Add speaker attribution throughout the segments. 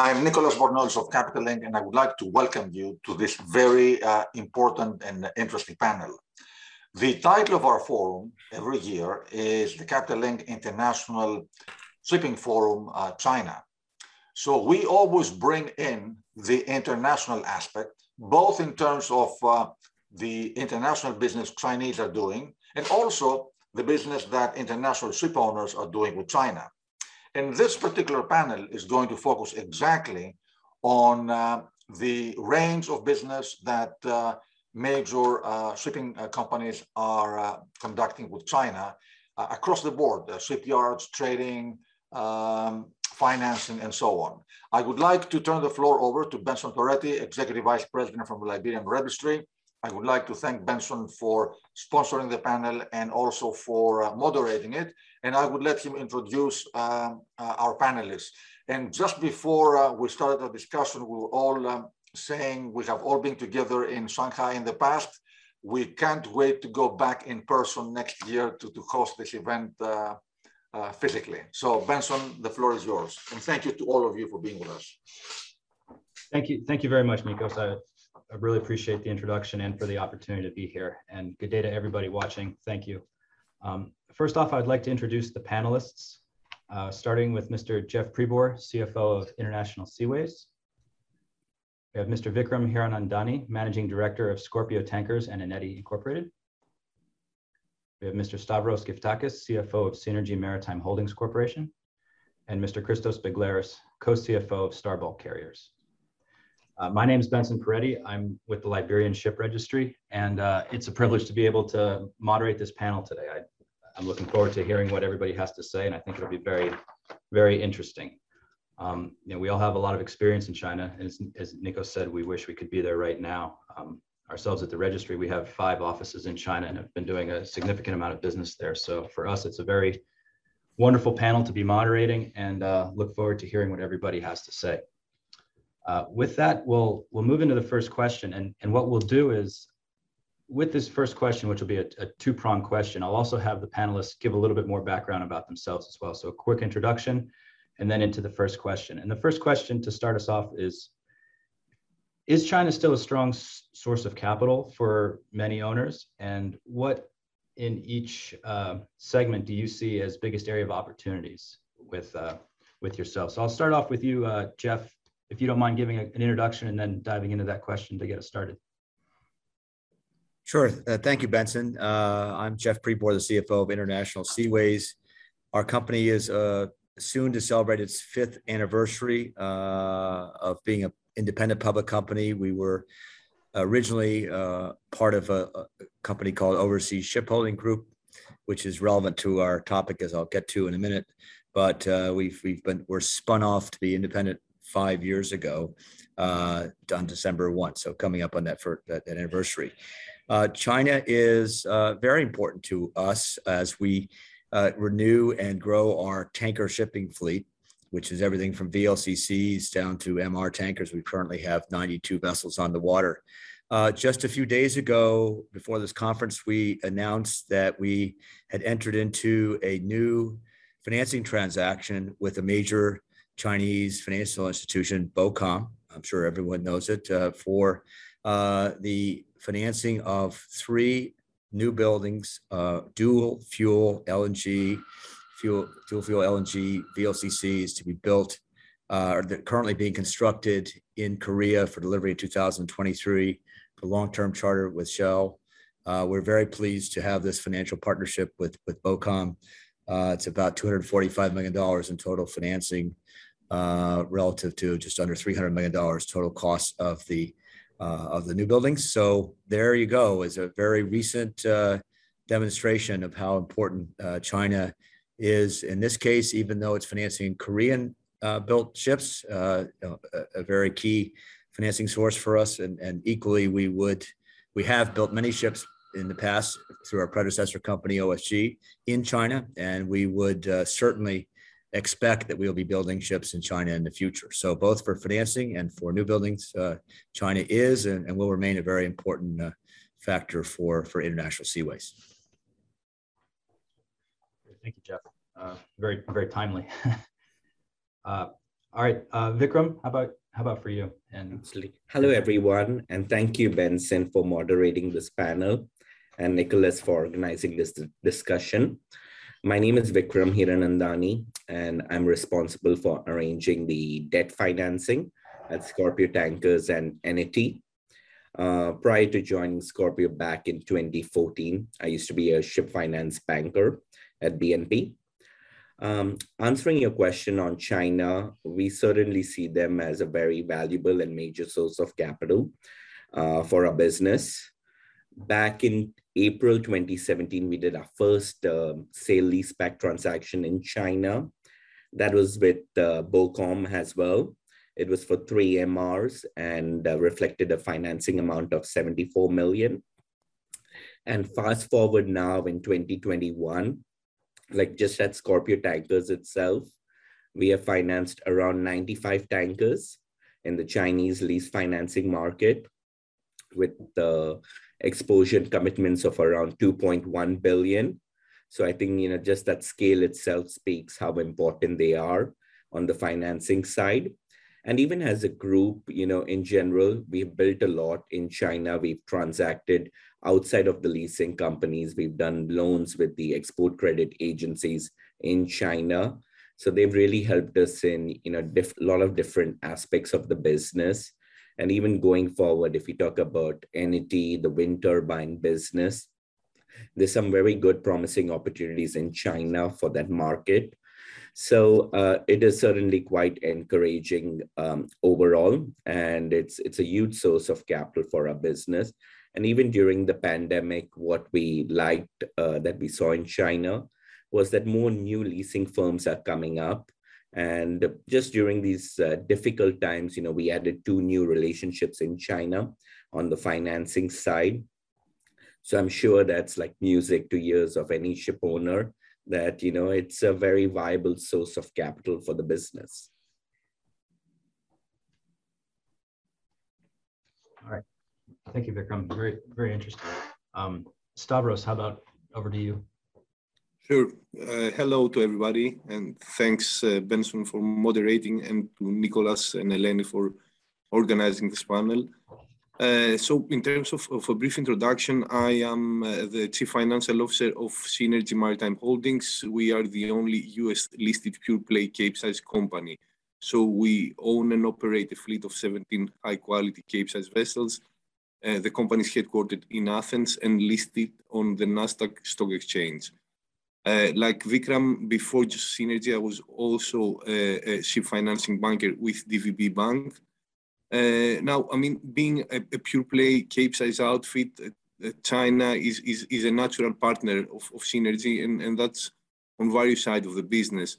Speaker 1: I'm Nicholas Bornozis of Capital Link, and I would like to welcome you to this very uh, important and interesting panel. The title of our forum every year is the Capital Link International Shipping Forum uh, China. So we always bring in the international aspect, both in terms of uh, the international business Chinese are doing, and also the business that international ship owners are doing with China. And this particular panel is going to focus exactly on uh, the range of business that uh, major uh, shipping uh, companies are uh, conducting with China uh, across the board, shipyards, trading, um, financing, and so on. I would like to turn the floor over to Benson Peretti, Executive Vice President from the Liberian Registry. I would like to thank Benson for sponsoring the panel and also for moderating it and I would let him introduce um, uh, our panelists. And just before uh, we started the discussion, we were all um, saying we have all been together in Shanghai in the past. We can't wait to go back in person next year to, to host this event uh, uh physically. So Benson, the floor is yours. And thank you to all of you for being with us.
Speaker 2: Thank you. Thank you very much, Nikos. I, I really appreciate the introduction and for the opportunity to be here. And good day to everybody watching. Thank you. Um, first off, I'd like to introduce the panelists, uh, starting with Mr. Jeff Pribor, CFO of International Seaways. We have Mr. Vikram Hiranandani, Managing Director of Scorpio Tankers and Eneti Incorporated. We have Mr. Stavros Gyftakis, CFO of Seanergy Maritime Holdings Corporation, and Mr. Christos Begleris, co-CFO of Starbulk Carriers. Uh, my name is Benson Peretti. I'm with the Liberian Ship Registry, and uh, it's a privilege to be able to moderate this panel today. I, am looking forward to hearing what everybody has to say, and I think it'll be very, very interesting. Um, you know, we all have a lot of experience in China, and as, as Nico said, we wish we could be there right now. Um, ourselves at the registry, we have five offices in China and have been doing a significant amount of business there. So for us, it's a very wonderful panel to be moderating, and uh, look forward to hearing what everybody has to say. Uh, with that, we'll we'll move into the first question, and and what we'll do is, with this first question, which will be a, a two-pronged question, I'll also have the panelists give a little bit more background about themselves as well. So a quick introduction, and then into the first question. And the first question to start us off is, is China still a strong source of capital for many owners? And what in each uh, segment do you see as biggest area of opportunities with uh, with yourself? So I'll start off with you, uh, Jeff if you don't mind giving a, an introduction and then diving into that question to get us started.
Speaker 3: Sure. Uh, thank you, Benson. Uh, I'm Jeff Pribor, the CFO of International Seaways. Our company is uh, soon to celebrate its fifth anniversary uh, of being an independent public company. We were originally uh, part of a, a, company called Overseas Shipholding Group, which is relevant to our topic, as I'll get to in a minute. But uh, we've we've been we're spun off to be independent five years ago uh, on December 1. So coming up on that for that, that anniversary. Uh, China is uh, very important to us as we uh, renew and grow our tanker shipping fleet, which is everything from VLCCs down to MR tankers. We currently have 92 vessels on the water. Uh, just a few days ago, before this conference, we announced that we had entered into a new financing transaction with a major Chinese financial institution, BOCOM, I'm sure everyone knows it, uh, for uh, the financing of three new buildings, uh, dual fuel LNG, fuel, dual fuel LNG VLCCs to be built, uh, are currently being constructed in Korea for delivery in 2023, a long-term charter with Shell. Uh, we're very pleased to have this financial partnership with, with BOCOM. Uh, it's about $245 million in total financing uh, relative to just under $300 million total cost of the uh, of the new buildings. So there you go is a very recent uh, demonstration of how important China is in this case, even though it's financing Korean built ships, a, a, very key financing source for us. And, and equally, we would we have built many ships in the past through our predecessor company OSG in China, and we would certainly expect that we'll be building ships in China in the future. So both for financing and for new buildings, uh, China is and, and, will remain a very important uh, factor for, for international seaways.
Speaker 2: Thank you, Jeff. Uh, very, very timely. Uh, All right, uh, Vikram, how about how about for you?
Speaker 4: And Absolutely. Hello, everyone, and thank you, Benson, for moderating this panel, and Nicholas for organizing this discussion. My name is Vikram Hiranandani, and I'm responsible for arranging the debt financing at Scorpio Tankers and Eneti. Uh, prior to joining Scorpio back in 2014, I used to be a ship finance banker at BNP. Um, answering your question on China, we certainly see them as a very valuable and major source of capital uh, for our business. Back in April 2017, we did our first uh, sale leaseback transaction in China. That was with uh, BOCOM as well. It was for three MRs and uh, reflected a financing amount of 74 million. And fast forward now in 2021, like just at Scorpio Tankers itself, we have financed around 95 tankers in the Chinese lease financing market with the exposure commitments of around 2.1 billion. So I think, you know, just that scale itself speaks how important they are on the financing side. And even as a group, you know, in general, we've built a lot in China. We've transacted outside of the leasing companies. We've done loans with the export credit agencies in China. So they've really helped us in, you know, a lot of different aspects of the business. And even going forward, if we talk about Eneti, the wind turbine business, there's some very good promising opportunities in China for that market. So uh, it is certainly quite encouraging um, overall, and it's it's a huge source of capital for our business. And even during the pandemic, what we liked uh, that we saw in China was that more new leasing firms are coming up. And just during these uh, difficult times, you know, we added two new relationships in China on the financing side. So I'm sure that's like music to ears of any ship owner that you know it's a very viable source of capital for the business.
Speaker 2: All right. Thank you vikram. Very very interesting. Um, stavros how about over to you
Speaker 5: Sure. Uh, hello to everybody, and thanks, uh, Benson, for moderating, and to Nicholas and Eleni for organizing this panel. Uh, so in terms of, of, a brief introduction, I am uh, the Chief Financial Officer of Seanergy Maritime Holdings. We are the only US listed pure play Capesize company. So we own and operate a fleet of 17 high quality Capesize vessels. Uh, the company is headquartered in Athens and listed on the Nasdaq Stock Exchange. Uh, like Vikram, before just Seanergy, I was also a, a ship financing banker with DVB Bank. Uh, now, I mean, being a, a pure play Capesize outfit, uh, China is, is, is a natural partner of, of Seanergy, and, and that's on various sides of the business.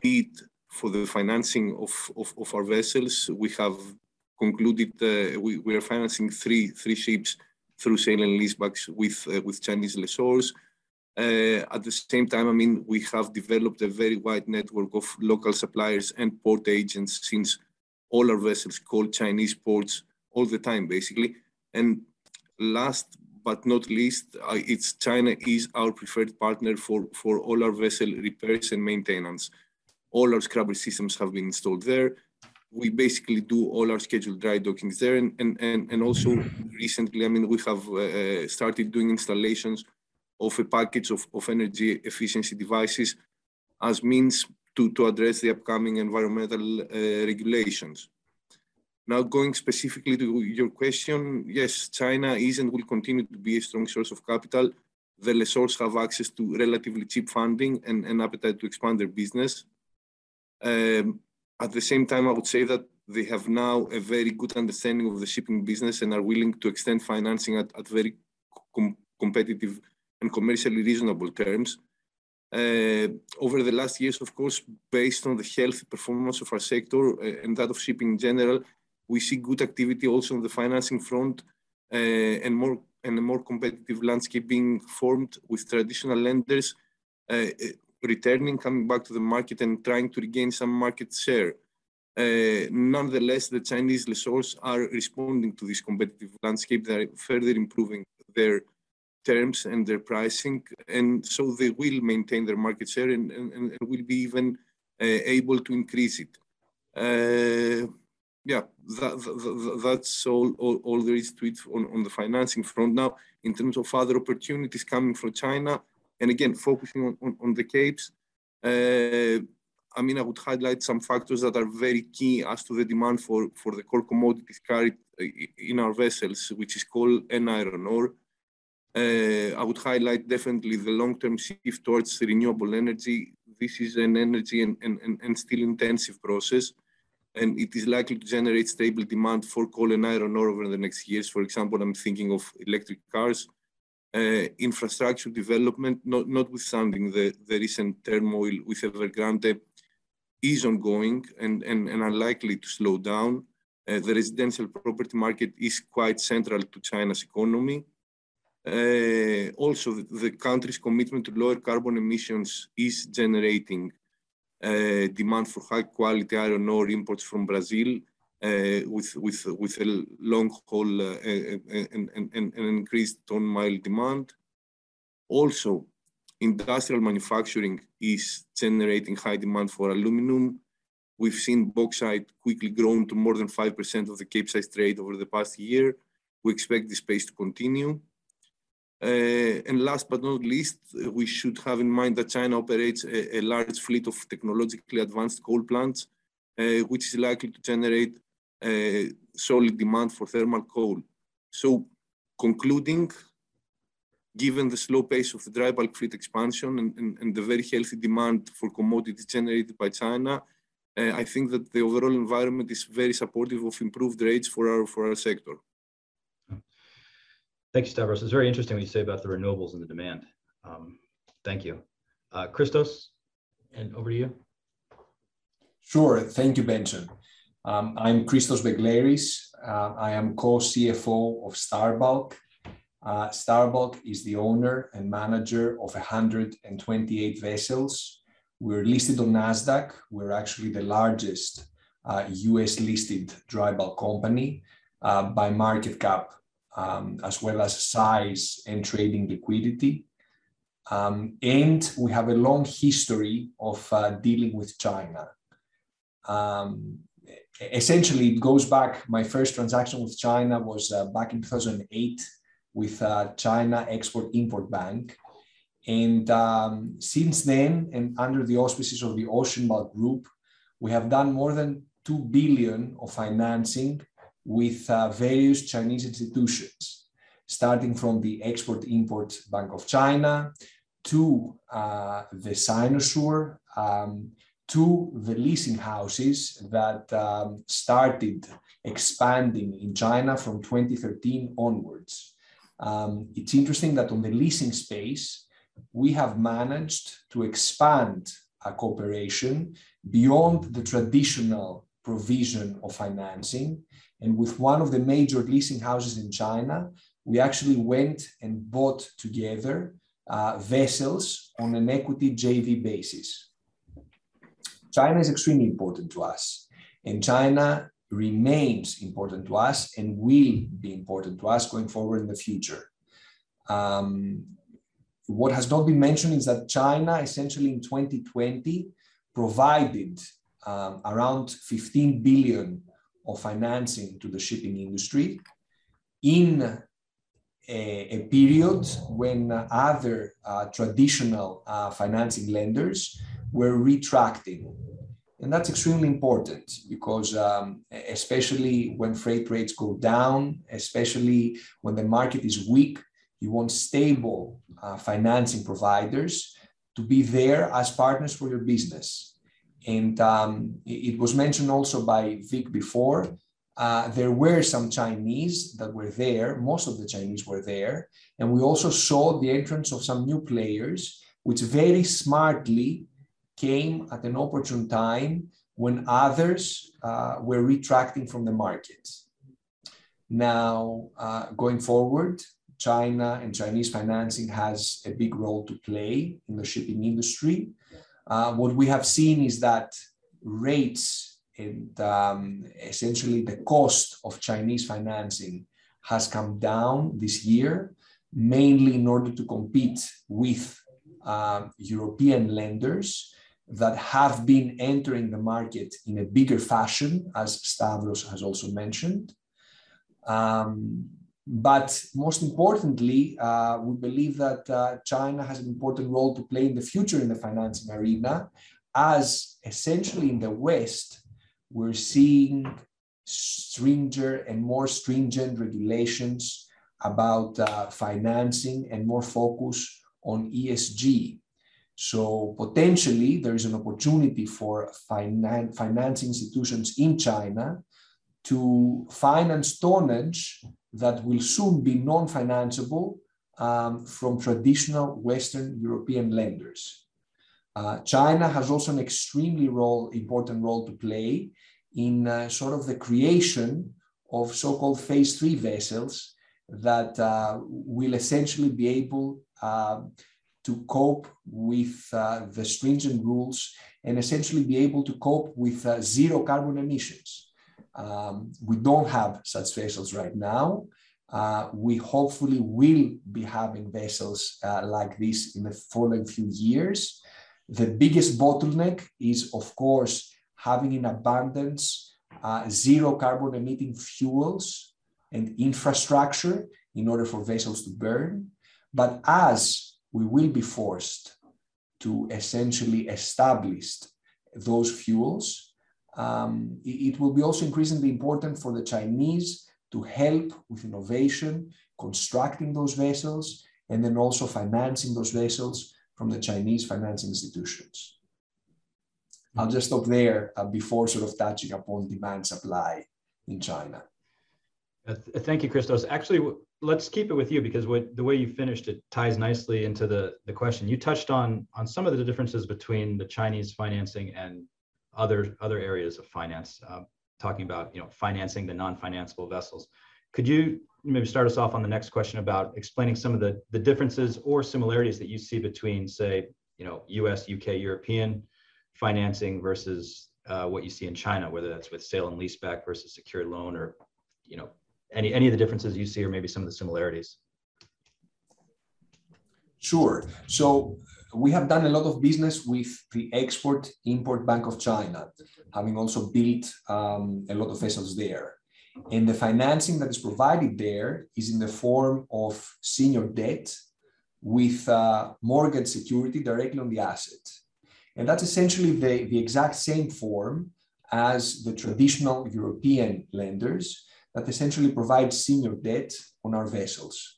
Speaker 5: Be it for the financing of, of, of our vessels, we have concluded uh, we, we are financing three, three ships through sale and leasebacks with, uh, with Chinese lessors. Uh, at the same time, I mean, we have developed a very wide network of local suppliers and port agents since all our vessels call Chinese ports all the time, basically. And last but not least, it's China is our preferred partner for, for all our vessel repairs and maintenance. All our scrubber systems have been installed there. We basically do all our scheduled dry dockings there. And, and, and, and also recently, I mean, we have uh, uh started doing installations of a package of, of energy efficiency devices as means to, to address the upcoming environmental uh, regulations. Now, going specifically to your question, yes, China is and will continue to be a strong source of capital. The lessors have access to relatively cheap funding and an appetite to expand their business. Um, at the same time, I would say that they have now a very good understanding of the shipping business and are willing to extend financing at, at very com competitive and commercially reasonable terms. Uh, over the last years, of course, based on the healthy performance of our sector uh, and that of shipping in general, we see good activity also on the financing front uh, and more and a more competitive landscape being formed with traditional lenders returning, coming back to the market and trying to regain some market share. Nonetheless, the Chinese lessors are responding to this competitive landscape. They're further improving their terms and their pricing, and so they will maintain their market share and, and, and will be even uh, able to increase it. Uh, yeah, that, that, that's all, all, all there is to it on, on the financing front. Now, in terms of other opportunities coming from China, and again, focusing on, on, on the Capes, uh, I mean, I would highlight some factors that are very key as to the demand for, for the core commodities carried uh, in our vessels, which is coal and iron ore. Uh, I would highlight definitely the long-term shift towards renewable energy. This is an energy and, and, and steel intensive process, and it is likely to generate stable demand for coal and iron ore over the next years. For example, I'm thinking of electric cars, uh, infrastructure development, not, notwithstanding the, the recent turmoil with Evergrande, is ongoing and, and, and unlikely to slow down. Uh, the residential property market is quite central to China's economy. Uh, also, the, country's commitment to lower carbon emissions is generating uh, demand for high quality iron ore imports from Brazil uh, with, with, with a long haul and, and, increased ton mile demand. Also, industrial manufacturing is generating high demand for aluminum. We've seen bauxite quickly grown to more than 5% of the Capesize trade over the past year. We expect this pace to continue. Uh, and last but not least, we should have in mind that China operates a, a large fleet of technologically advanced coal plants, uh, which is likely to generate uh, solid demand for thermal coal. So concluding, given the slow pace of the dry bulk fleet expansion and, and, and the very healthy demand for commodities generated by China, uh, I think that the overall environment is very supportive of improved rates for our, for our sector.
Speaker 2: Thank you, Stavros. It's very interesting what you say about the renewables and the demand. Um, thank you. Uh, Christos, and over to you.
Speaker 6: Sure. Thank you, Benson. Um, I'm Christos Begleris. Uh, I am co-CFO of Starbulk. Uh, Starbulk is the owner and manager of 128 vessels. We're listed on NASDAQ. We're actually the largest uh, US listed dry bulk company uh, by market cap, um, as well as size and trading liquidity. Um, and we have a long history of uh, dealing with China. Um, essentially it goes back my first transaction with china was uh, back in 2008 with uh, china export import bank and um, since then and under the auspices of the ocean bulk group we have done more than 2 billion of financing with uh, various chinese institutions starting from the export import bank of china to uh, the sinosure um, to the leasing houses that um, started expanding in China from 2013 onwards. Um, it's interesting that on the leasing space, we have managed to expand our cooperation beyond the traditional provision of financing. And with one of the major leasing houses in China, we actually went and bought together uh, vessels on an equity JV basis. China is extremely important to us, and China remains important to us and will be important to us going forward in the future. Um, what has not been mentioned is that China essentially in 2020 provided um, around 15 billion of financing to the shipping industry in a, a period when other uh, traditional uh, financing lenders were retracting. And that's extremely important because, um, especially when freight rates go down, especially when the market is weak, you want stable uh, financing providers to be there as partners for your business. And um, it was mentioned also by Vic before. Uh, there were some Chinese that were there, most of the Chinese were there. And we also saw the entrance of some new players, which very smartly came at an opportune time when others uh, were retracting from the market. Now, uh, going forward, China and Chinese financing has a big role to play in the shipping industry. Uh, what we have seen is that rates and um, essentially the cost of Chinese financing has come down this year, mainly in order to compete with uh, European lenders that have been entering the market in a bigger fashion, as Stavros has also mentioned. Um, but most importantly, uh, we believe that uh, China has an important role to play in the future in the financing arena, as essentially in the West, we're seeing stringent and more stringent regulations about uh, financing and more focus on ESG. So potentially there is an opportunity for finan- finance institutions in China to finance tonnage that will soon be non-financeable um, from traditional Western European lenders. Uh, China has also an extremely role, important role to play in uh, sort of the creation of so-called phase three vessels that uh, will essentially be able um, to cope with uh, the stringent rules and essentially be able to cope with uh, zero carbon emissions. Um, we don't have such vessels right now. Uh, we hopefully will be having vessels uh, like this in the following few years. The biggest bottleneck is, of course, having in abundance uh, zero carbon emitting fuels and infrastructure in order for vessels to burn. But as we will be forced to essentially establish those fuels, um, it will be also increasingly important for the Chinese to help with innovation, constructing those vessels, and then also financing those vessels from the Chinese financing institutions. I'll just stop there uh, before sort of touching upon demand supply in China.
Speaker 2: Uh, th thank you, Christos. Actually, let's keep it with you because what, the way you finished it ties nicely into the, the question. You touched on, on some of the differences between the Chinese financing and other other areas of finance, uh, talking about you know financing the non-financeable vessels. Could you maybe start us off on the next question about explaining some of the the differences or similarities that you see between, say, you know, U.S., U.K., European financing versus uh, what you see in China, whether that's with sale and leaseback versus secured loan, or you know, any any of the differences you see, or maybe some of the similarities.
Speaker 6: Sure. So we have done a lot of business with the Export Import Bank of China, having also built um, a lot of vessels there. And the financing that is provided there is in the form of senior debt with uh, mortgage security directly on the asset. And that's essentially the, the exact same form as the traditional European lenders that essentially provide senior debt on our vessels.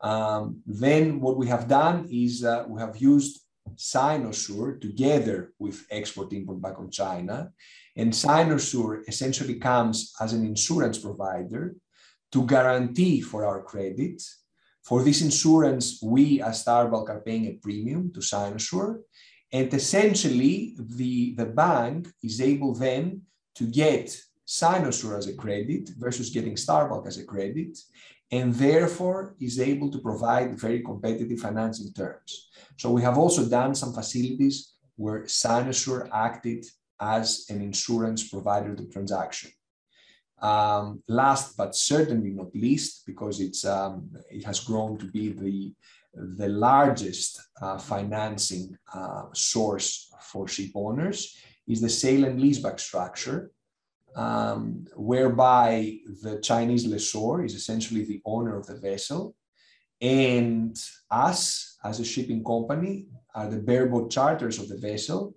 Speaker 6: Um, then what we have done is uh, we have used Sinosure together with Export Import Bank of China. And Sinosure essentially comes as an insurance provider to guarantee for our credit. For this insurance, we as Starbulk are paying a premium to Sinosure. And essentially, the, the bank is able then to get Sinosure as a credit versus getting Starbulk as a credit and therefore is able to provide very competitive financing terms. So we have also done some facilities where Sinosure acted as an insurance provider to the transaction. Um, last but certainly not least, because it's um, it has grown to be the the largest uh, financing uh, source for ship owners, is the sale and leaseback structure, um, whereby the Chinese lessor is essentially the owner of the vessel, and us as a shipping company are the bareboat charters of the vessel,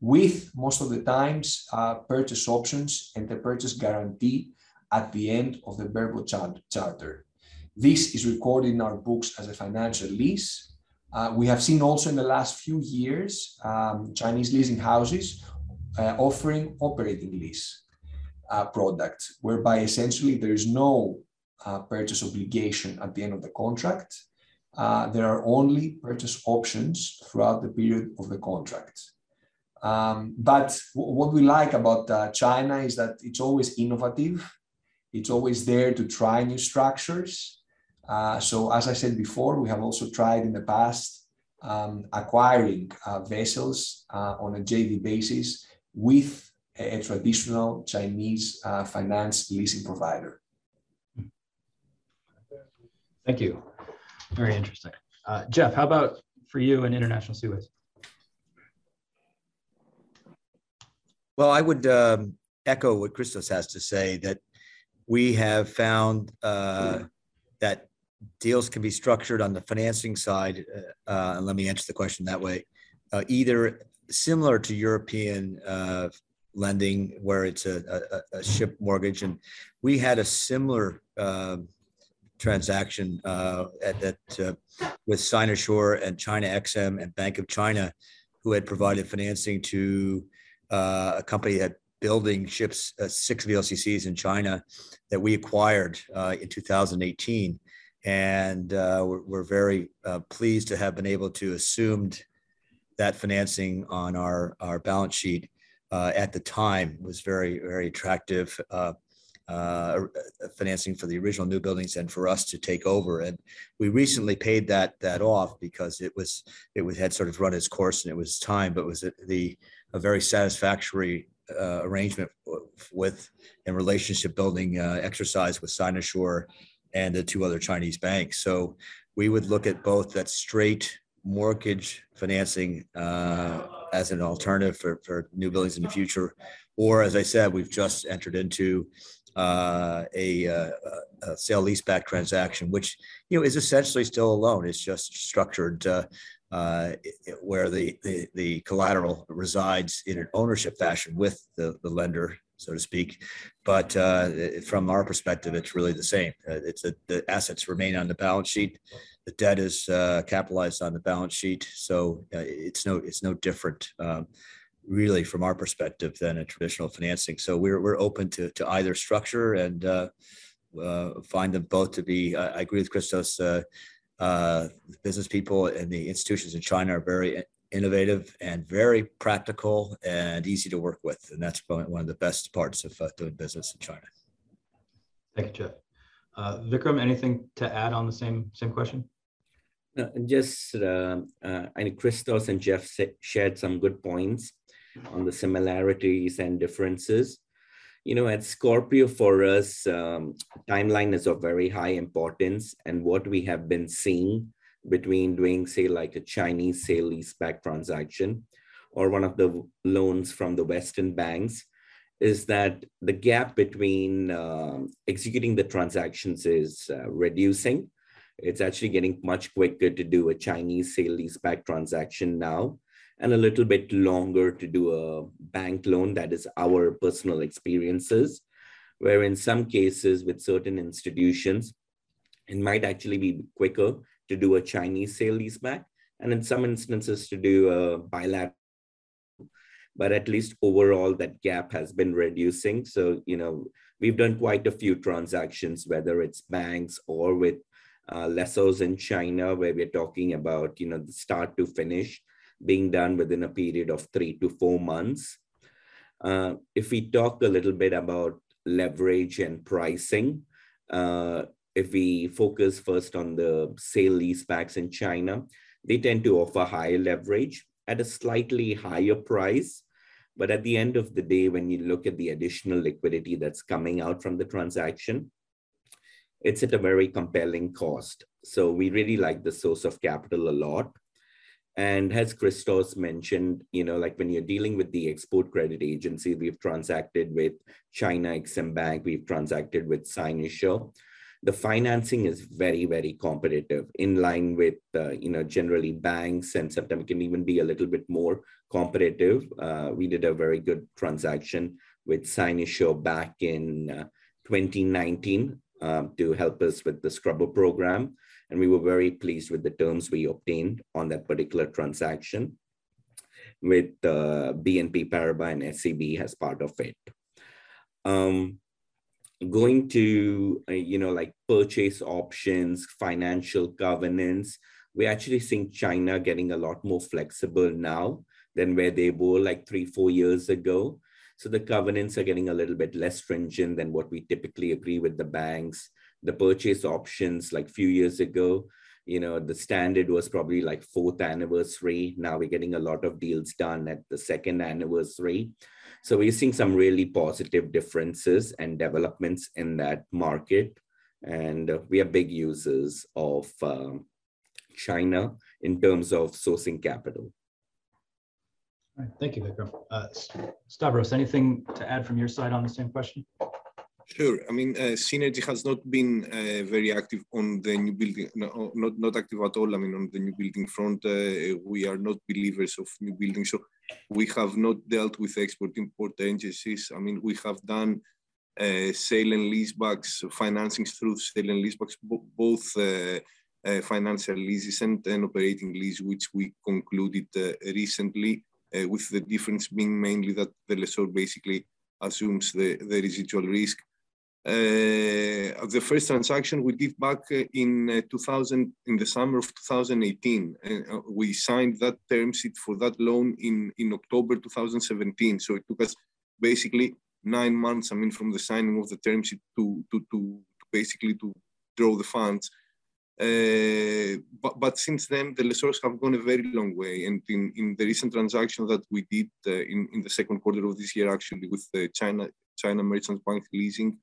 Speaker 6: with most of the times uh, purchase options and the purchase guarantee at the end of the bareboat char- charter. This is recorded in our books as a financial lease. Uh, we have seen also in the last few years um, Chinese leasing houses uh, offering operating lease uh, product, whereby essentially there is no uh, purchase obligation at the end of the contract. Uh, there are only purchase options throughout the period of the contract. Um, but what we like about uh, China is that it's always innovative. It's always there to try new structures. Uh, so as I said before, we have also tried in the past um, acquiring uh, vessels on a JV basis with a, traditional Chinese uh, finance leasing provider.
Speaker 2: Thank you. Very interesting. Uh, Jeff, how about for you and International Seaways?
Speaker 3: Well, I would um, echo what Christos has to say that we have found uh, that deals can be structured on the financing side. Uh, uh, and let me answer the question that way. Uh, either similar to European uh, lending, where it's a, a, a, ship mortgage, and we had a similar um, transaction uh, at that with Sinosure and China Exim and Bank of China, who had provided financing to a company that building ships, uh, six VLCCs in China that we acquired uh, in 2018. And uh, we're, we're, very uh, pleased to have been able to assume that financing on our, our balance sheet uh, at the time was very, very attractive uh, financing for the original new buildings and for us to take over. And we recently paid that that off because it was it was had sort of run its course and it was time, but it was the a very satisfactory uh, arrangement with and relationship building uh, exercise with Sinosure and the two other Chinese banks. So we would look at both that straight mortgage financing uh, as an alternative for, for new buildings in the future. Or as I said, we've just entered into uh, a, uh, a, sale leaseback transaction, which you know is essentially still a loan. It's just structured uh, uh, where the, the, the collateral resides in an ownership fashion with the, the lender, so to speak. But uh, from our perspective, it's really the same. Uh, it's a, the assets remain on the balance sheet. The debt is uh, capitalized on the balance sheet, so uh, it's no it's no different. Um, really from our perspective than a traditional financing so we're, we're open to, to either structure and uh, find them both to be i, I agree with christos uh, business people and the institutions in China are very innovative and very practical and easy to work with. And that's one of the best parts of uh, doing business in China.
Speaker 2: Thank you, Jeff. Uh, Vikram, anything to add on the same same question?
Speaker 4: No, just uh, uh, Christos and Jeff shared some good points on the similarities and differences you know, at Scorpio for us, um, timeline is of very high importance. And what we have been seeing between doing, say, like a Chinese sale leaseback transaction or one of the loans from the Western banks is that the gap between uh, executing the transactions is uh, reducing. It's actually getting much quicker to do a Chinese sale leaseback transaction now and a little bit longer to do a bank loan. That is our personal experiences, where in some cases with certain institutions, it might actually be quicker to do a Chinese sale leaseback, and in some instances to do a bilateral. But at least overall, that gap has been reducing. So, you know, we've done quite a few transactions, whether it's banks or with uh, lessors in China, where we're talking about, you know, the start to finish being done within a period of three to four months. Uh, if we talk a little bit about leverage and pricing, uh, if we focus first on the sale leasebacks in China, they tend to offer higher leverage at a slightly higher price. But at the end of the day, when you look at the additional liquidity that's coming out from the transaction, it's at a very compelling cost. So we really like the source of capital a lot. And as Christos mentioned, you know, like when you're dealing with the export credit agency, we've transacted with China Exim Bank, we've transacted with Sinosure. The financing is very, very competitive, in line with, uh, you know, generally banks, and sometimes can even be a little bit more competitive. Uh, we did a very good transaction with Sinosure back in uh, 2019 um, to help us with the scrubber program and we were very pleased with the terms we obtained on that particular transaction with uh, BNP Paribas and SEB as part of it. Um, going to, uh, you know, like purchase options, financial governance, we're actually seeing China getting a lot more flexible now than where they were like three, four years ago. So the covenants are getting a little bit less stringent than what we typically agree with the banks. The purchase options like few years ago you know the standard was probably like fourth anniversary. Now we're getting a lot of deals done at the second anniversary. So we're seeing some really positive differences and developments in that market. And we are big users of uh, china in terms of sourcing capital
Speaker 2: Thank you, Vikram. Uh, Stavros, anything to add from your side on the same question?
Speaker 5: Sure. I mean, uh, Seanergy has not been uh, very active on the new building, no, not not active at all. I mean, on the new building front, uh, we are not believers of new building, so we have not dealt with export-import agencies. I mean, we have done uh, sale and leasebacks, financings through sale and leasebacks, both uh, uh, financial leases and an operating lease, which we concluded recently, with the difference being mainly that the lessor basically assumes the, the residual risk. Uh, the first transaction we did back in uh, 2000, in the summer of 2018. Uh, we signed that term sheet for that loan in, in October 2017. So it took us basically nine months, I mean, from the signing of the term sheet to, to, to, to basically to draw the funds. Uh, but, but, since then, the lessors have gone a very long way. And in, in the recent transaction that we did uh, in, in the second quarter of this year, actually with the China China Merchants Bank leasing,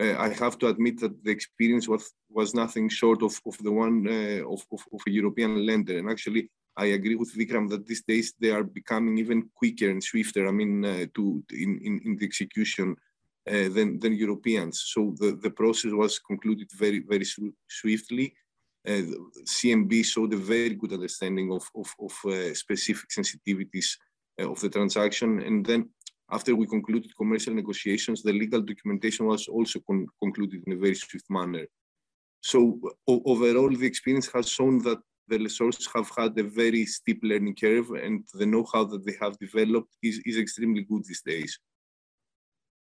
Speaker 5: uh, I have to admit that the experience was was nothing short of, of the one uh, of, of, of, a European lender. And actually, I agree with Vikram that these days they are becoming even quicker and swifter. I mean, uh, to in, in, in the execution than, than Europeans. So the, the process was concluded very, very swiftly. Uh, CMB showed a very good understanding of, of, of uh, specific sensitivities uh, of the transaction. And then after we concluded commercial negotiations, the legal documentation was also con concluded in a very swift manner. So overall, the experience has shown that the lessors have had a very steep learning curve and the know-how that they have developed is, is extremely good these days.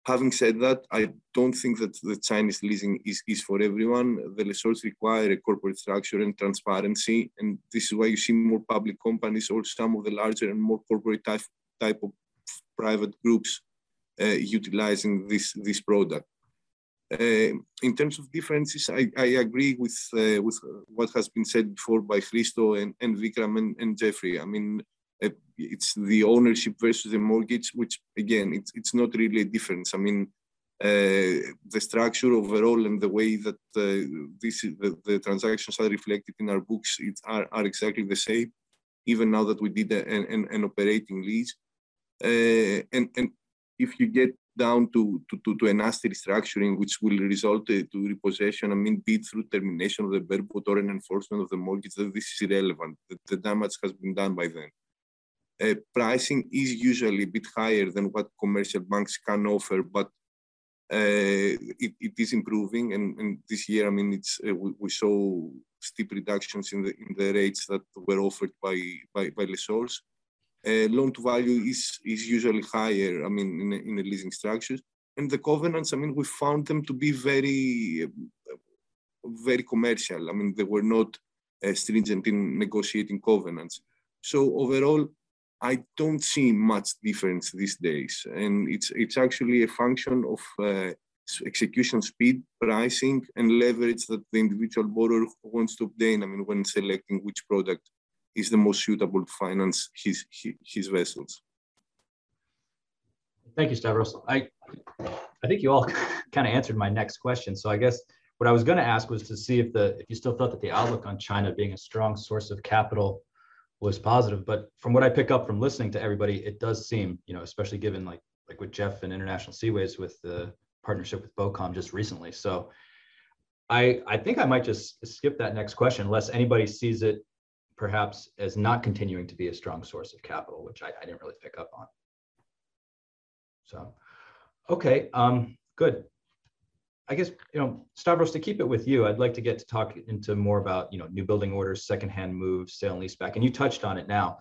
Speaker 5: Having said that, I don't think that the Chinese leasing is, is for everyone. The lessors require a corporate structure and transparency, and this is why you see more public companies or some of the larger and more corporate type, type of private groups uh, utilizing this, this product. Uh, in terms of differences, I, I agree with uh, with what has been said before by Christo and, and Vikram and, and Jeffrey. I mean, it's the ownership versus the mortgage, which again, it's it's not really a difference. I mean, uh, the structure overall and the way that uh, this the, the, transactions are reflected in our books it, are, are exactly the same. Even now that we did a, an, an operating lease, uh, and and if you get down to, to, to, to a nasty restructuring, which will result to repossession, I mean, be it through termination of the bareboat or an enforcement of the mortgage, that this is irrelevant. The, the damage has been done by then. Uh, pricing is usually a bit higher than what commercial banks can offer, but uh, it, it is improving. And, and, this year, I mean, it's uh, we, we, saw steep reductions in the in the rates that were offered by by, by lessors uh, loan to value is, is usually higher, I mean, in, in the leasing structures. And the covenants, I mean, we found them to be very, very commercial. I mean, they were not uh, stringent in negotiating covenants. So overall, I don't see much difference these days. And it's, it's actually a function of uh, execution speed, pricing, and leverage that the individual borrower wants to obtain. I mean, when selecting which product is the most suitable to finance his, his, his vessels.
Speaker 2: Thank you, Stavros. I, I think you all kind of answered my next question. So I guess what I was going to ask was to see if the if you still thought that the outlook on China being a strong source of capital was positive. But from what I pick up from listening to everybody, it does seem, you know, especially given like like with Jeff and International Seaways with the partnership with BOCOM just recently. So I I think I might just skip that next question unless anybody sees it perhaps as not continuing to be a strong source of capital, which I, I didn't really pick up on. So, okay, um, good. I guess, you know, Stavros, to keep it with you, I'd like to get to talk into more about, you know, new building orders, secondhand moves, sale and leaseback, and you touched on it now.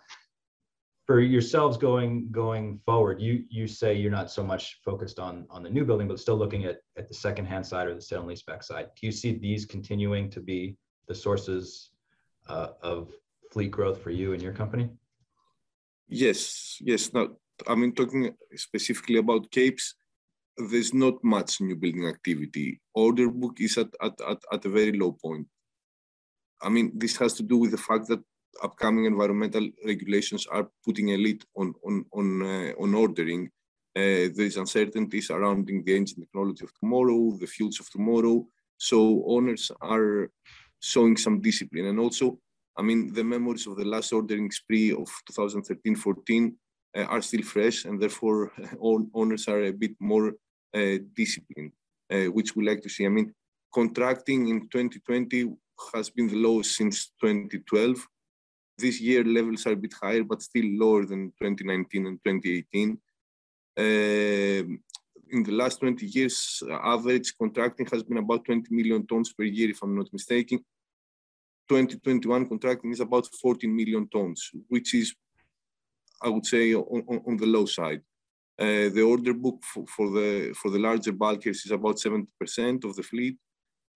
Speaker 2: For yourselves going going forward, you you say you're not so much focused on on the new building, but still looking at at the secondhand side or the sale and leaseback side. Do you see these continuing to be the sources uh, of fleet growth for you and your company?
Speaker 5: Yes, yes. Now, I mean, talking specifically about Capes, there's not much new building activity. Order book is at, at, at, at a very low point. I mean, this has to do with the fact that upcoming environmental regulations are putting a lid on, on, on, uh, on ordering. Uh, there is uncertainty surrounding the engine technology of tomorrow, the fuels of tomorrow. So owners are showing some discipline. And also, I mean, the memories of the last ordering spree of 2013-14 uh, are still fresh, and therefore owners are a bit more uh, disciplined, uh, which we like to see. I mean, contracting in 2020 has been the lowest since 2012. This year levels are a bit higher, but still lower than 2019 and 2018. Uh, in the last 20 years, average contracting has been about 20 million tons per year, if I'm not mistaken. 2021 contracting is about 14 million tons, which is, I would say, on, on, the low side. Uh, the order book for, for, the for the larger bulkers is about 70% of the fleet,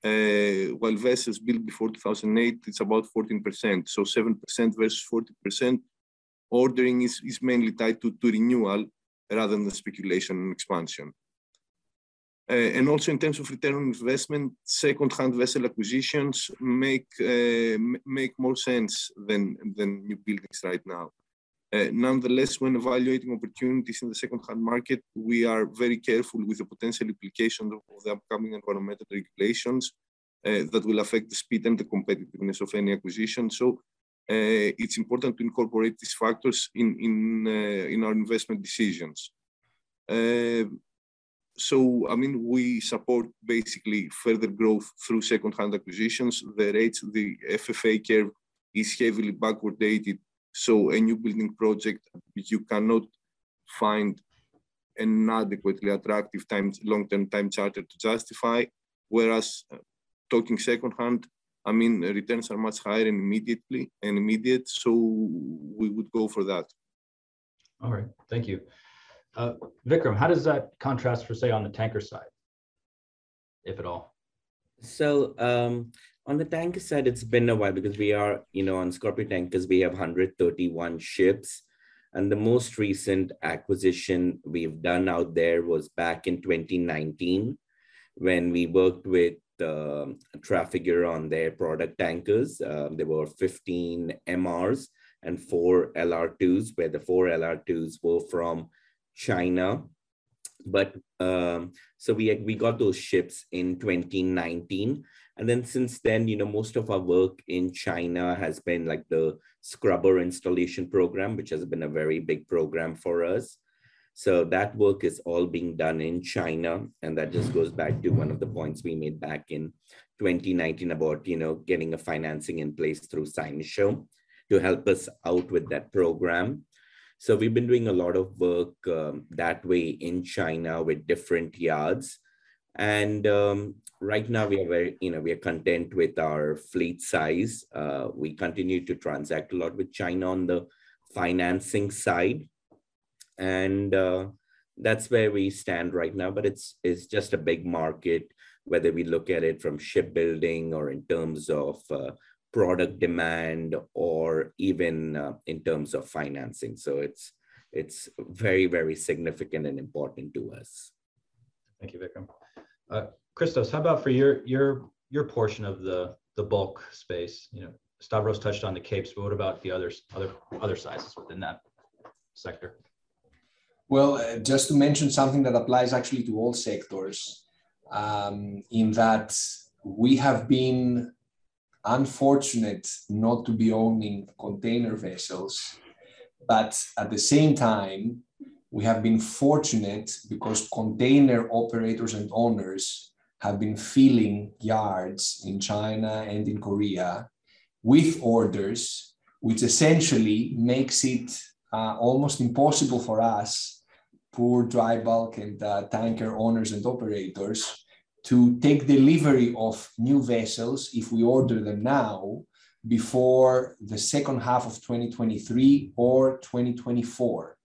Speaker 5: uh, while vessels built before 2008 it's about 14%. So 7% versus 40%. Ordering is, is mainly tied to, to renewal rather than speculation and expansion. Uh, and also in terms of return on investment, second-hand vessel acquisitions make uh, make more sense than than new buildings right now. Uh, nonetheless, when evaluating opportunities in the second-hand market, we are very careful with the potential implications of the upcoming environmental regulations uh, that will affect the speed and the competitiveness of any acquisition. So uh, it's important to incorporate these factors in our investment decisions. So, I mean, we support basically further growth through second-hand acquisitions. The rates, the FFA curve is heavily backward dated. So a new building project, you cannot find an adequately attractive time, long-term time charter to justify. Whereas uh, talking second-hand, I mean, returns are much higher and immediately and immediate. So we would go for that.
Speaker 2: All right, thank you. Uh, Vikram, how does that contrast for say on the tanker side, if at all?
Speaker 4: So um, on the tanker side, it's been a while because we are, you know, on Scorpio Tankers, we have 131 ships. And the most recent acquisition we've done out there was back in 2019 when we worked with uh, Trafigura on their product tankers. Uh, there were 15 MRs and four LR2s, where the four LR2s were from China. But um, so we we got those ships in 2019, and then since then, you know, most of our work in China has been like the scrubber installation program, which has been a very big program for us. So that work is all being done in China, and that just goes back to one of the points we made back in 2019 about you know getting a financing in place through Sinosure to help us out with that program. So we've been doing a lot of work um, that way in China with different yards. And um, right now we are very, you know, we are content with our fleet size. Uh, we continue to transact a lot with China on the financing side. And uh, that's where we stand right now, but it's, it's just a big market, whether we look at it from shipbuilding or in terms of uh, product demand or even uh, in terms of financing. So it's it's very, very significant and important to us.
Speaker 2: Thank you, Vikram. Uh, Christos, how about for your your your portion of the the bulk space? You know, Stavros touched on the capes, but what about the others other other sizes within that sector?
Speaker 6: Well, uh, just to mention something that applies actually to all sectors, um, in that we have been unfortunate not to be owning container vessels, but at the same time, we have been fortunate because container operators and owners have been filling yards in China and in Korea with orders, which essentially makes it uh, almost impossible for us, poor dry bulk and uh, tanker owners and operators, to take delivery of new vessels if we order them now before the second half of 2023 or 2024.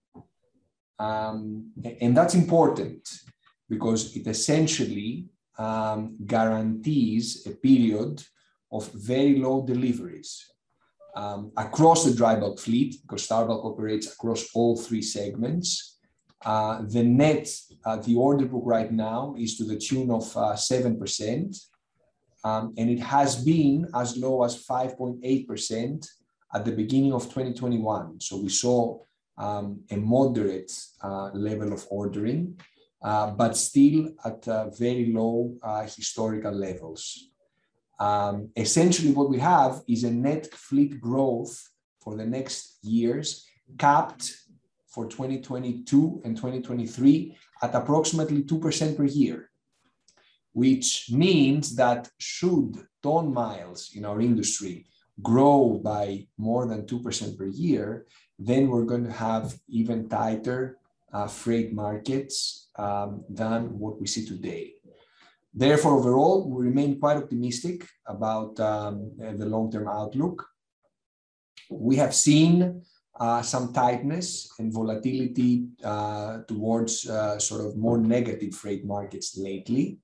Speaker 6: Um, and that's important because it essentially um, guarantees a period of very low deliveries um, across the dry bulk fleet, because Star Bulk operates across all three segments, uh, the net, uh, the order book right now is to the tune of uh, 7%, um, and it has been as low as 5.8% at the beginning of 2021. So we saw um, a moderate uh, level of ordering, uh, but still at very low historical levels. Um, essentially, what we have is a net fleet growth for the next years capped for 2022 and 2023 at approximately 2% per year, which means that should ton miles in our industry grow by more than 2% per year, then we're going to have even tighter uh, freight markets um, than what we see today. Therefore, overall, we remain quite optimistic about um, the long-term outlook. We have seen uh, some tightness and volatility uh, towards uh, sort of more negative freight markets lately.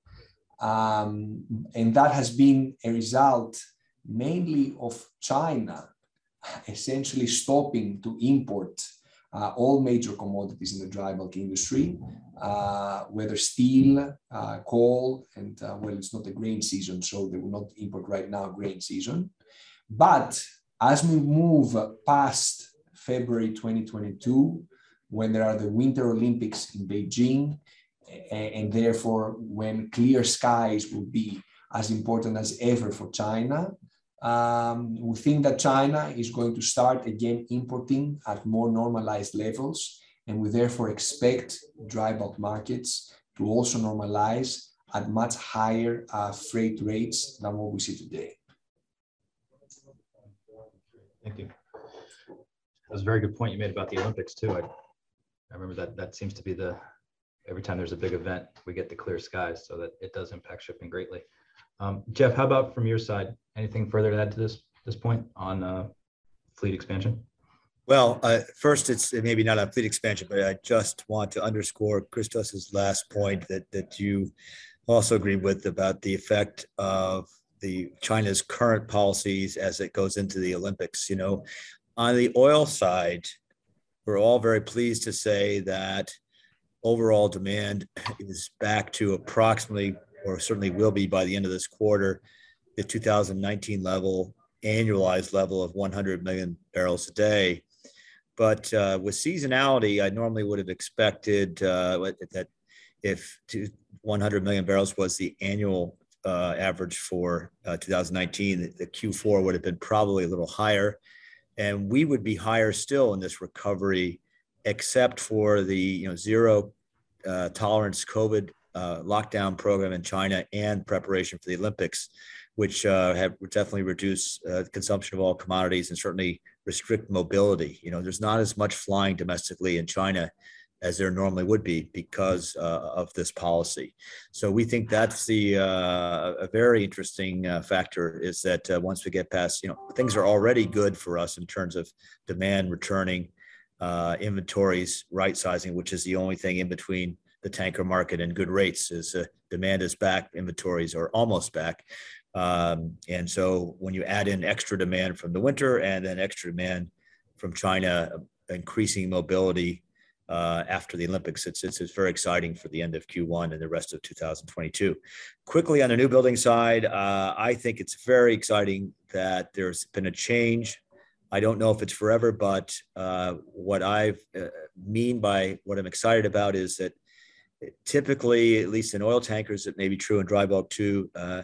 Speaker 6: Um, and that has been a result mainly of China essentially stopping to import uh, all major commodities in the dry bulk industry, uh, whether steel, uh, coal, and uh, well, it's not a grain season, so they will not import right now grain season. But as we move past February 2022, when there are the Winter Olympics in Beijing, and therefore when clear skies will be as important as ever for China, um, we think that China is going to start again importing at more normalized levels, and we therefore expect dry bulk markets to also normalize at much higher uh, freight rates than what we see today.
Speaker 2: Thank you. That was a very good point you made about the Olympics too. I, I remember that that seems to be the every time there's a big event, we get the clear skies, so that it does impact shipping greatly. Um, Jeff, how about from your side? Anything further to add to this this point on uh, fleet expansion?
Speaker 3: Well, uh, first, it's maybe not a fleet expansion, but I just want to underscore Christos's last point that that you also agree with about the effect of the China's current policies as it goes into the Olympics. You know, on the oil side, we're all very pleased to say that overall demand is back to approximately or certainly will be by the end of this quarter, the 2019 level, annualized level of 100 million barrels a day. But uh, with seasonality, I normally would have expected uh, that if 100 million barrels was the annual uh, average for uh, 2019, the Q4 would have been probably a little higher. And we would be higher still in this recovery, except for the you know, zero uh, tolerance COVID uh, lockdown program in China and preparation for the Olympics, which uh, have definitely reduced uh, consumption of all commodities and certainly restrict mobility. You know, there's not as much flying domestically in China as there normally would be because uh, of this policy. So we think that's the uh, a very interesting uh, factor is that once we get past, you know, things are already good for us in terms of demand returning, inventories right sizing, which is the only thing in between the tanker market and good rates is uh, demand is back, inventories are almost back. Um, and so when you add in extra demand from the winter and then extra demand from China, uh, increasing mobility uh, after the Olympics, it's, it's, it's very exciting for the end of Q1 and the rest of 2022. Quickly on the new building side, uh, I think it's very exciting that there's been a change I don't know if it's forever, but uh, what I uh, mean by what I'm excited about is that typically, at least in oil tankers, it may be true in dry bulk too, uh,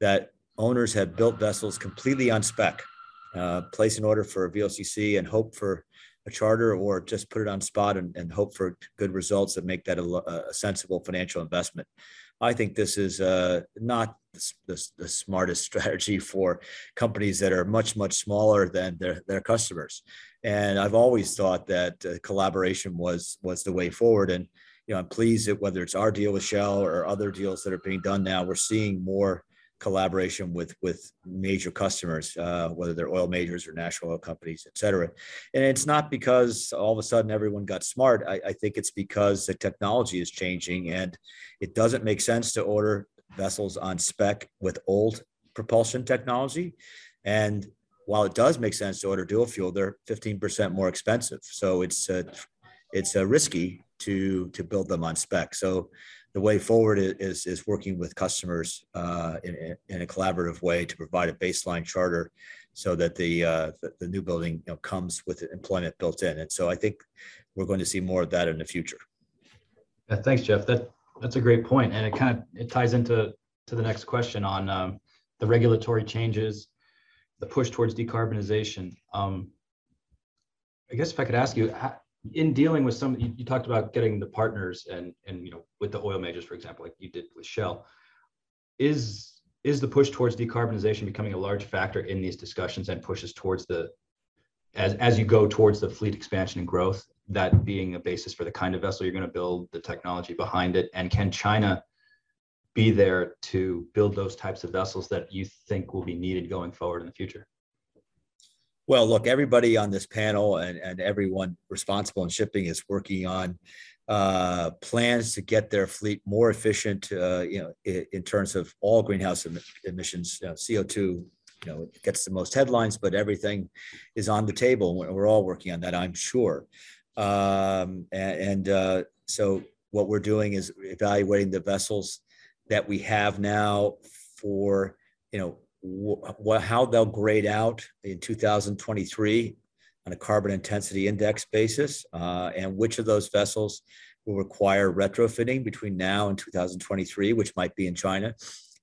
Speaker 3: that owners have built vessels completely on spec, uh, place an order for a VLCC and hope for a charter or just put it on spot and, and hope for good results that make that a, a sensible financial investment. I think this is uh, not the, the, the, smartest strategy for companies that are much, much smaller than their, their customers. And I've always thought that uh, collaboration was was the way forward. And you know, I'm pleased that whether it's our deal with Shell or other deals that are being done now, we're seeing more collaboration with with major customers, uh, whether they're oil majors or national oil companies, et cetera. And it's not because all of a sudden everyone got smart. I, I think it's because the technology is changing, and it doesn't make sense to order vessels on spec with old propulsion technology. And while it does make sense to order dual fuel, they're 15% more expensive. So it's it's risky to to build them on spec. So the way forward is is working with customers uh, in, in a collaborative way to provide a baseline charter so that the, uh, the, the new building you know, comes with employment built in. And so I think we're going to see more of that in the future.
Speaker 2: Yeah, thanks, Jeff. That that's a great point, and it kind of it ties into to the next question on um, the regulatory changes, the push towards decarbonization. Um, I guess if I could ask you, in dealing with some, you, you, talked about getting the partners and and you know with the oil majors, for example, like you did with Shell. Is is the push towards decarbonization becoming a large factor in these discussions and pushes towards the as as you go towards the fleet expansion and growth, that being a basis for the kind of vessel you're going to build, the technology behind it, and can China be there to build those types of vessels that you think will be needed going forward in the future?
Speaker 3: Well, look, everybody on this panel and, and everyone responsible in shipping is working on uh, plans to get their fleet more efficient, uh, you know, in, in, terms of all greenhouse em- emissions. You know, CO2, you know, it gets the most headlines, but everything is on the table. We're, all working on that, I'm sure. Um, and, and uh, so what we're doing is evaluating the vessels that we have now for, you know, wh- how they'll grade out in 2023 on a carbon intensity index basis, uh, and which of those vessels will require retrofitting between now and 2023, which might be in China,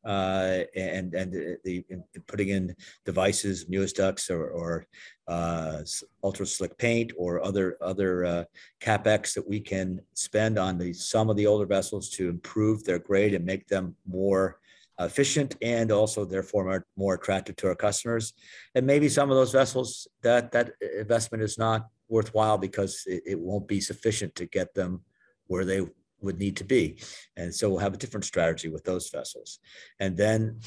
Speaker 3: uh, and and the, the, putting in devices, Mewis ducts, or, or uh, ultra slick paint, or other other uh, capex that we can spend on the some of the older vessels to improve their grade and make them more efficient and also therefore more, more attractive to our customers. And maybe some of those vessels that that investment is not worthwhile because it, it won't be sufficient to get them where they would need to be. And so we'll have a different strategy with those vessels. And then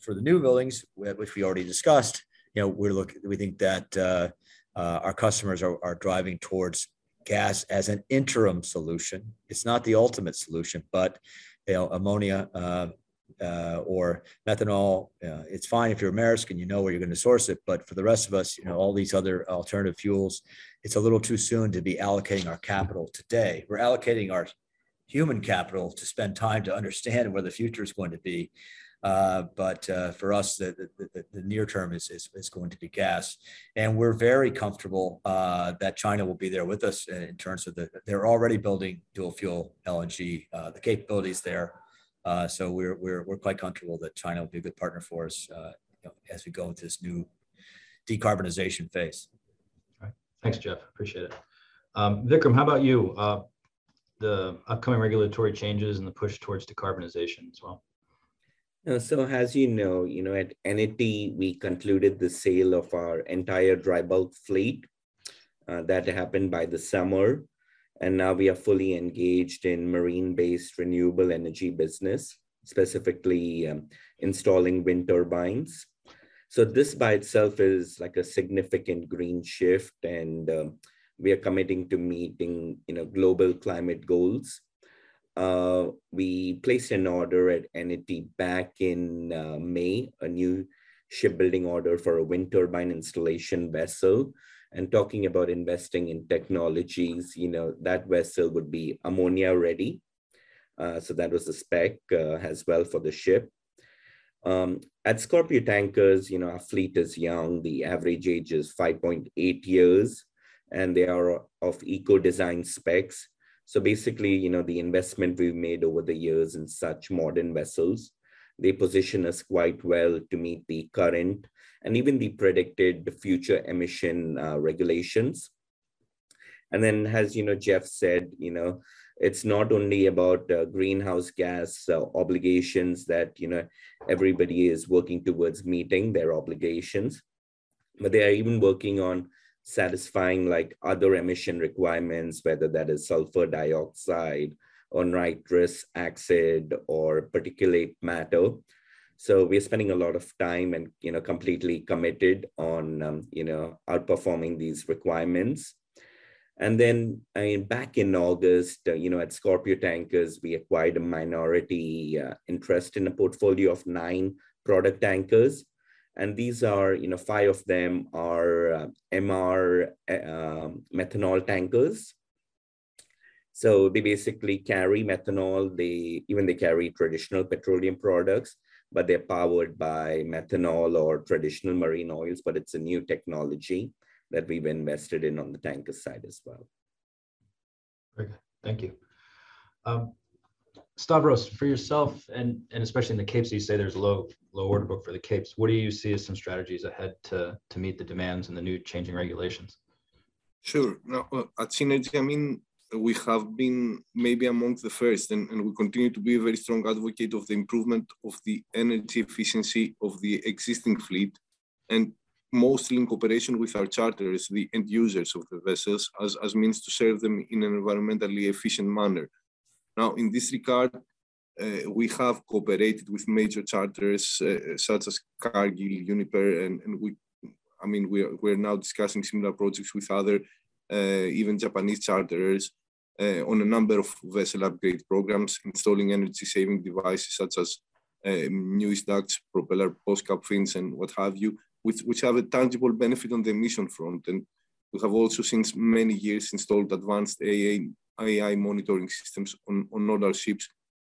Speaker 3: for the new buildings, which we already discussed, you know, we're looking, we think that uh, uh, our customers are, are driving towards gas as an interim solution. It's not the ultimate solution, but you know, ammonia uh, uh, or methanol. Uh, it's fine if you're American, you know where you're going to source it. But for the rest of us, you know, all these other alternative fuels, it's a little too soon to be allocating our capital today. We're allocating our human capital to spend time to understand where the future is going to be. Uh, but uh, for us, the, the, the, near term is, is, is, going to be gas. And we're very comfortable uh, that China will be there with us in terms of the, they're already building dual fuel LNG, uh, the capabilities there. Uh, so we're, we're, we're quite comfortable that China will be a good partner for us uh, you know, as we go into this new decarbonization phase.
Speaker 2: All right. Thanks, Jeff. Appreciate it. Um, Vikram, how about you? Uh, the upcoming regulatory changes and the push towards decarbonization as well.
Speaker 4: Uh, so as you know, you know, at Eneti, we concluded the sale of our entire dry bulk fleet. Uh, that happened by the summer. And now we are fully engaged in marine-based renewable energy business, specifically um, installing wind turbines. So this by itself is like a significant green shift and um, we are committing to meeting you know, global climate goals. Uh, we placed an order at Eneti back in uh, May, a new shipbuilding order for a wind turbine installation vessel and talking about investing in technologies, you know, that vessel would be ammonia ready. Uh, so that was the spec uh, as well for the ship. Um, at Scorpio Tankers, you know, our fleet is young. The average age is 5.8 years, and they are of eco-design specs. So basically, you know, the investment we've made over the years in such modern vessels, they position us quite well to meet the current and even the predicted future emission uh, regulations. And then, as you know, Jeff said, you know, it's not only about uh, greenhouse gas uh, obligations that you know everybody is working towards meeting their obligations, but they are even working on satisfying like other emission requirements, whether that is sulfur dioxide or nitrous acid or particulate matter. So we're spending a lot of time and you know completely committed on um, you know outperforming these requirements. And then I mean, back in August, uh, you know, at Scorpio Tankers, we acquired a minority uh, interest in a portfolio of nine product tankers. And these are, you know, five of them are uh, MR uh, methanol tankers. So they basically carry methanol. They even they carry traditional petroleum products, but they're powered by methanol or traditional marine oils, but it's a new technology that we've invested in on the tanker side as well.
Speaker 2: Very good. Thank you. Um, Stavros, for yourself and and especially in the Capes, you say there's a low low order book for the Capes. What do you see as some strategies ahead to to meet the demands and the new changing regulations?
Speaker 5: Sure. Now, at Seanergy, I mean, we have been maybe among the first, and, and we continue to be a very strong advocate of the improvement of the energy efficiency of the existing fleet, and mostly in cooperation with our charters, the end users of the vessels, as, as means to serve them in an environmentally efficient manner. Now, in this regard, uh, we have cooperated with major charters uh, such as Cargill, Uniper, and, and we, I mean, we are, we're now discussing similar projects with other, uh, even Japanese charterers uh, on a number of vessel upgrade programs, installing energy saving devices such as um, Mewis ducts, propeller boss cap fins, and what have you, which, which have a tangible benefit on the emission front. And we have also since many years installed advanced AA AI monitoring systems on, on all our ships,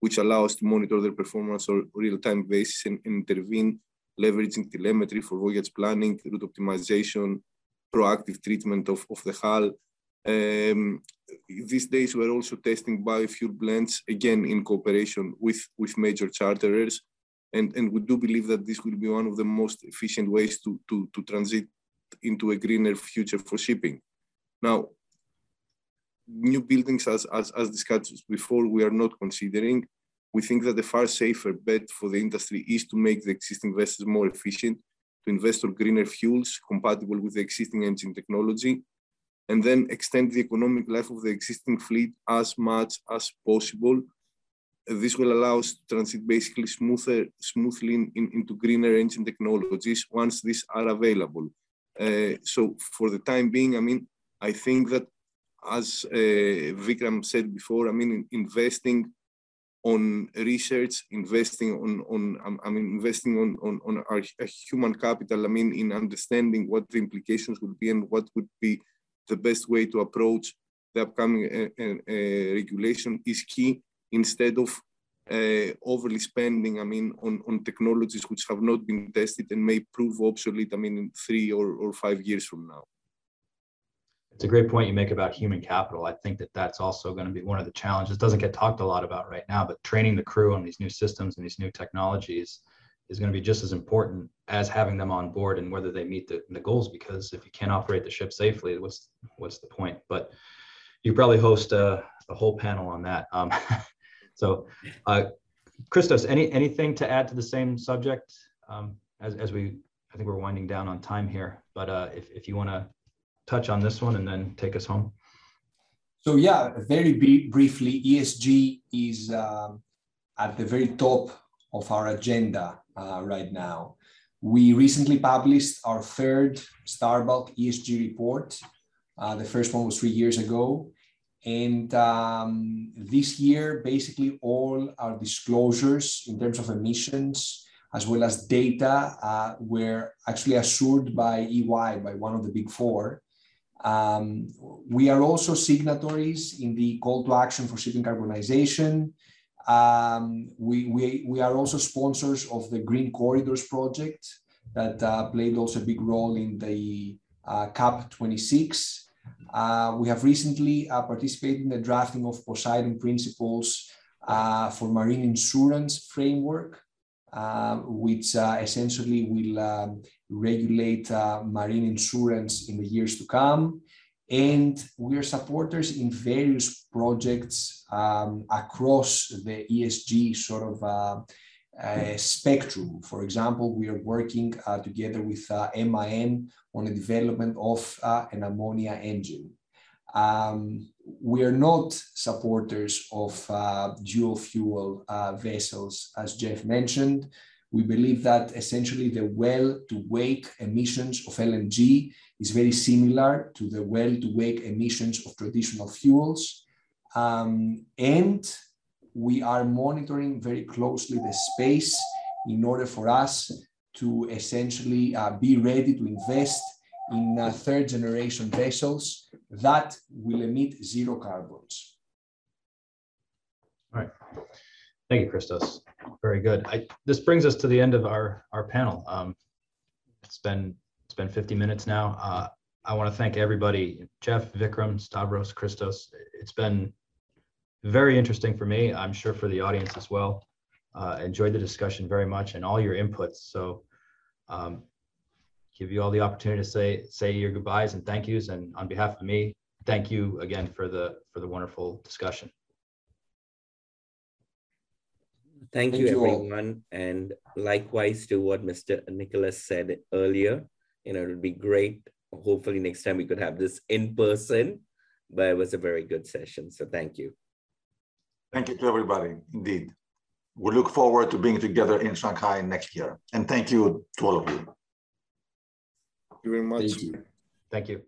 Speaker 5: which allow us to monitor their performance on real-time basis and, and intervene, leveraging telemetry for voyage planning, route optimization, proactive treatment of, of the hull. Um, these days, we're also testing biofuel blends, again, in cooperation with, with major charterers. And, and we do believe that this will be one of the most efficient ways to, to, to transit into a greener future for shipping. Now, new buildings, as, as, as discussed before, we are not considering. We think that the far safer bet for the industry is to make the existing vessels more efficient, to invest on greener fuels compatible with the existing engine technology, and then extend the economic life of the existing fleet as much as possible. This will allow us to transit basically smoother, smoothly in, in, into greener engine technologies once these are available. Uh, so for the time being, I mean, I think that as uh, Vikram said before, I mean, investing on research, investing on, on um, I mean, investing on, on, on our human capital, I mean, in understanding what the implications would be and what would be the best way to approach the upcoming uh, uh, uh regulation is key instead of overly spending, I mean, on, on technologies which have not been tested and may prove obsolete, I mean, in three or, or five years from now
Speaker 2: it's a great point you make about human capital. I think that that's also going to be one of the challenges. It doesn't get talked a lot about right now, but training the crew on these new systems and these new technologies is going to be just as important as having them on board and whether they meet the, the goals. Because if you can't operate the ship safely, what's what's the point? But you probably host a, a whole panel on that. Um, so, uh, Christos, any anything to add to the same subject um, as as we I think we're winding down on time here, but uh, if if you want to touch on this one and then take us home?
Speaker 6: So yeah, very briefly, ESG is um, at the very top of our agenda uh, right now. We recently published our third Starbulk ESG report. Uh, the first one was three years ago. And um, this year, basically all our disclosures in terms of emissions, as well as data, uh, were actually assured by EY, by one of the big four. Um, we are also signatories in the call to action for shipping carbonization. Um, we, we, we are also sponsors of the Green Corridors project that uh, played also a big role in the uh, COP 26. Uh, we have recently uh, participated in the drafting of Poseidon principles uh, for marine insurance framework, uh, which essentially will um, regulate marine insurance in the years to come. And we are supporters in various projects um, across the ESG sort of uh, uh, spectrum. For example, we are working uh, together with MAN uh, on the development of uh, an ammonia engine. Um, we are not supporters of dual fuel vessels, as Jeff mentioned we believe that essentially the well to wake emissions of LNG is very similar to the well to wake emissions of traditional fuels. Um, and we are monitoring very closely the space in order for us to essentially uh, be ready to invest in uh, third generation vessels that will emit zero carbons.
Speaker 2: All right. Thank you, Christos. Very good. I, this brings us to the end of our our panel. Um, it's been it's been 50 minutes now. Uh, I want to thank everybody, Jeff, Vikram, Stavros, Christos. It's been very interesting for me. I'm sure for the audience as well. Uh, enjoyed the discussion very much and all your inputs. So um, give you all the opportunity to say say your goodbyes and thank yous. And on behalf of me, thank you again for the for the wonderful discussion.
Speaker 4: Thank,
Speaker 6: Thank
Speaker 4: you,
Speaker 6: you all.
Speaker 4: everyone. And likewise to what Mr. Nicholas said earlier, you know, it would be great. Hopefully next time we could have this in person, but it was a very good session. So thank you.
Speaker 1: Thank you to everybody, indeed. We look forward to being together in Shanghai next year. And thank you to all of you.
Speaker 5: Thank you very much.
Speaker 6: Thank you.
Speaker 2: Thank you.